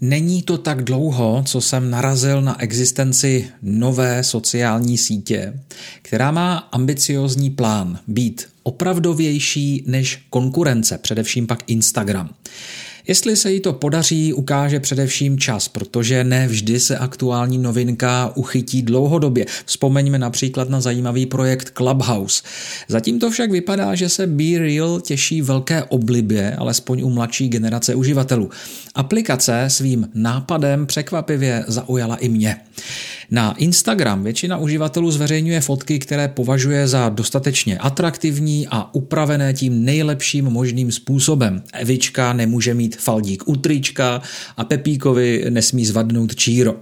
Není to tak dlouho, co jsem narazil na existenci nové sociální sítě, která má ambiciozní plán být opravdovější než konkurence, především pak Instagram. Jestli se jí to podaří, ukáže především čas, protože ne vždy se aktuální novinka uchytí dlouhodobě. Vzpomeňme například na zajímavý projekt Clubhouse. Zatím to však vypadá, že se Be Real těší velké oblibě, alespoň u mladší generace uživatelů. Aplikace svým nápadem překvapivě zaujala i mě. Na Instagram většina uživatelů zveřejňuje fotky, které považuje za dostatečně atraktivní a upravené tím nejlepším možným způsobem. Evička nemůže mít faldík u trička a Pepíkovi nesmí zvadnout číro.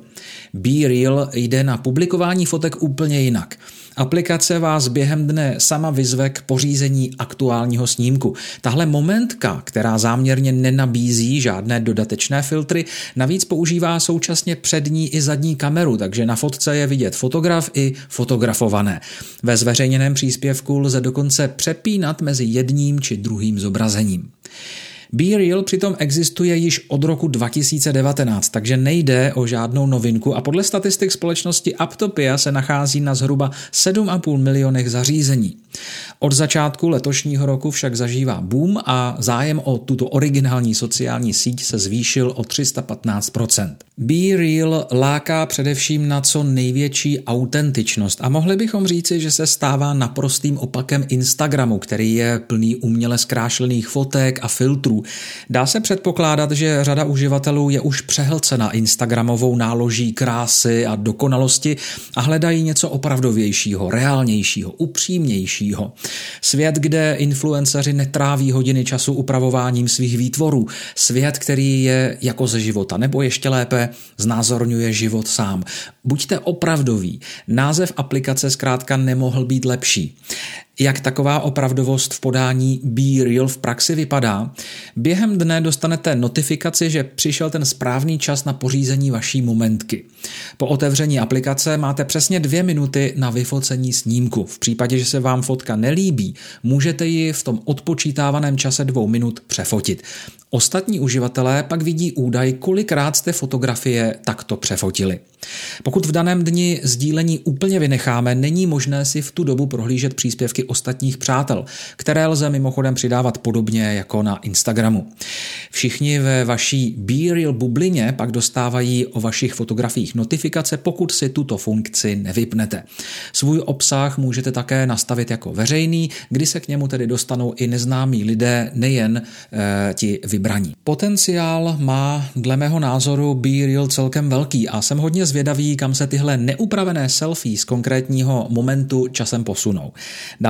Be Real jde na publikování fotek úplně jinak. Aplikace vás během dne sama vyzve k pořízení aktuálního snímku. Tahle momentka, která záměrně nenabízí žádné dodatečné filtry, navíc používá současně přední i zadní kameru, takže na fotce je vidět fotograf i fotografované. Ve zveřejněném příspěvku lze dokonce přepínat mezi jedním či druhým zobrazením. Be Real přitom existuje již od roku 2019, takže nejde o žádnou novinku a podle statistik společnosti Aptopia se nachází na zhruba 7,5 milionech zařízení. Od začátku letošního roku však zažívá boom a zájem o tuto originální sociální síť se zvýšil o 315%. Be Real láká především na co největší autentičnost a mohli bychom říci, že se stává naprostým opakem Instagramu, který je plný uměle zkrášlených fotek a filtrů. Dá se předpokládat, že řada uživatelů je už přehlcena Instagramovou náloží krásy a dokonalosti a hledají něco opravdovějšího, reálnějšího, upřímnějšího. Svět, kde influenceři netráví hodiny času upravováním svých výtvorů. Svět, který je jako ze života, nebo ještě lépe znázorňuje život sám. Buďte opravdoví. Název aplikace zkrátka nemohl být lepší. Jak taková opravdovost v podání Be Real v praxi vypadá? Během dne dostanete notifikaci, že přišel ten správný čas na pořízení vaší momentky. Po otevření aplikace máte přesně dvě minuty na vyfocení snímku. V případě, že se vám fotka nelíbí, můžete ji v tom odpočítávaném čase dvou minut přefotit. Ostatní uživatelé pak vidí údaj, kolikrát jste fotografie takto přefotili. Pokud v daném dni sdílení úplně vynecháme, není možné si v tu dobu prohlížet příspěvky ostatních přátel, které lze mimochodem přidávat podobně jako na Instagramu. Všichni ve vaší Be Real bublině pak dostávají o vašich fotografiích notifikace, pokud si tuto funkci nevypnete. Svůj obsah můžete také nastavit jako veřejný, kdy se k němu tedy dostanou i neznámí lidé, nejen e, ti vybraní. Potenciál má dle mého názoru Be Real celkem velký a jsem hodně zvědavý, kam se tyhle neupravené selfie z konkrétního momentu časem posunou.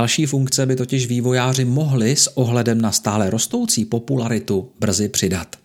Další funkce by totiž vývojáři mohli s ohledem na stále rostoucí popularitu brzy přidat.